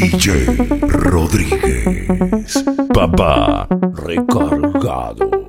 DJ Rodríguez. Papá recargado.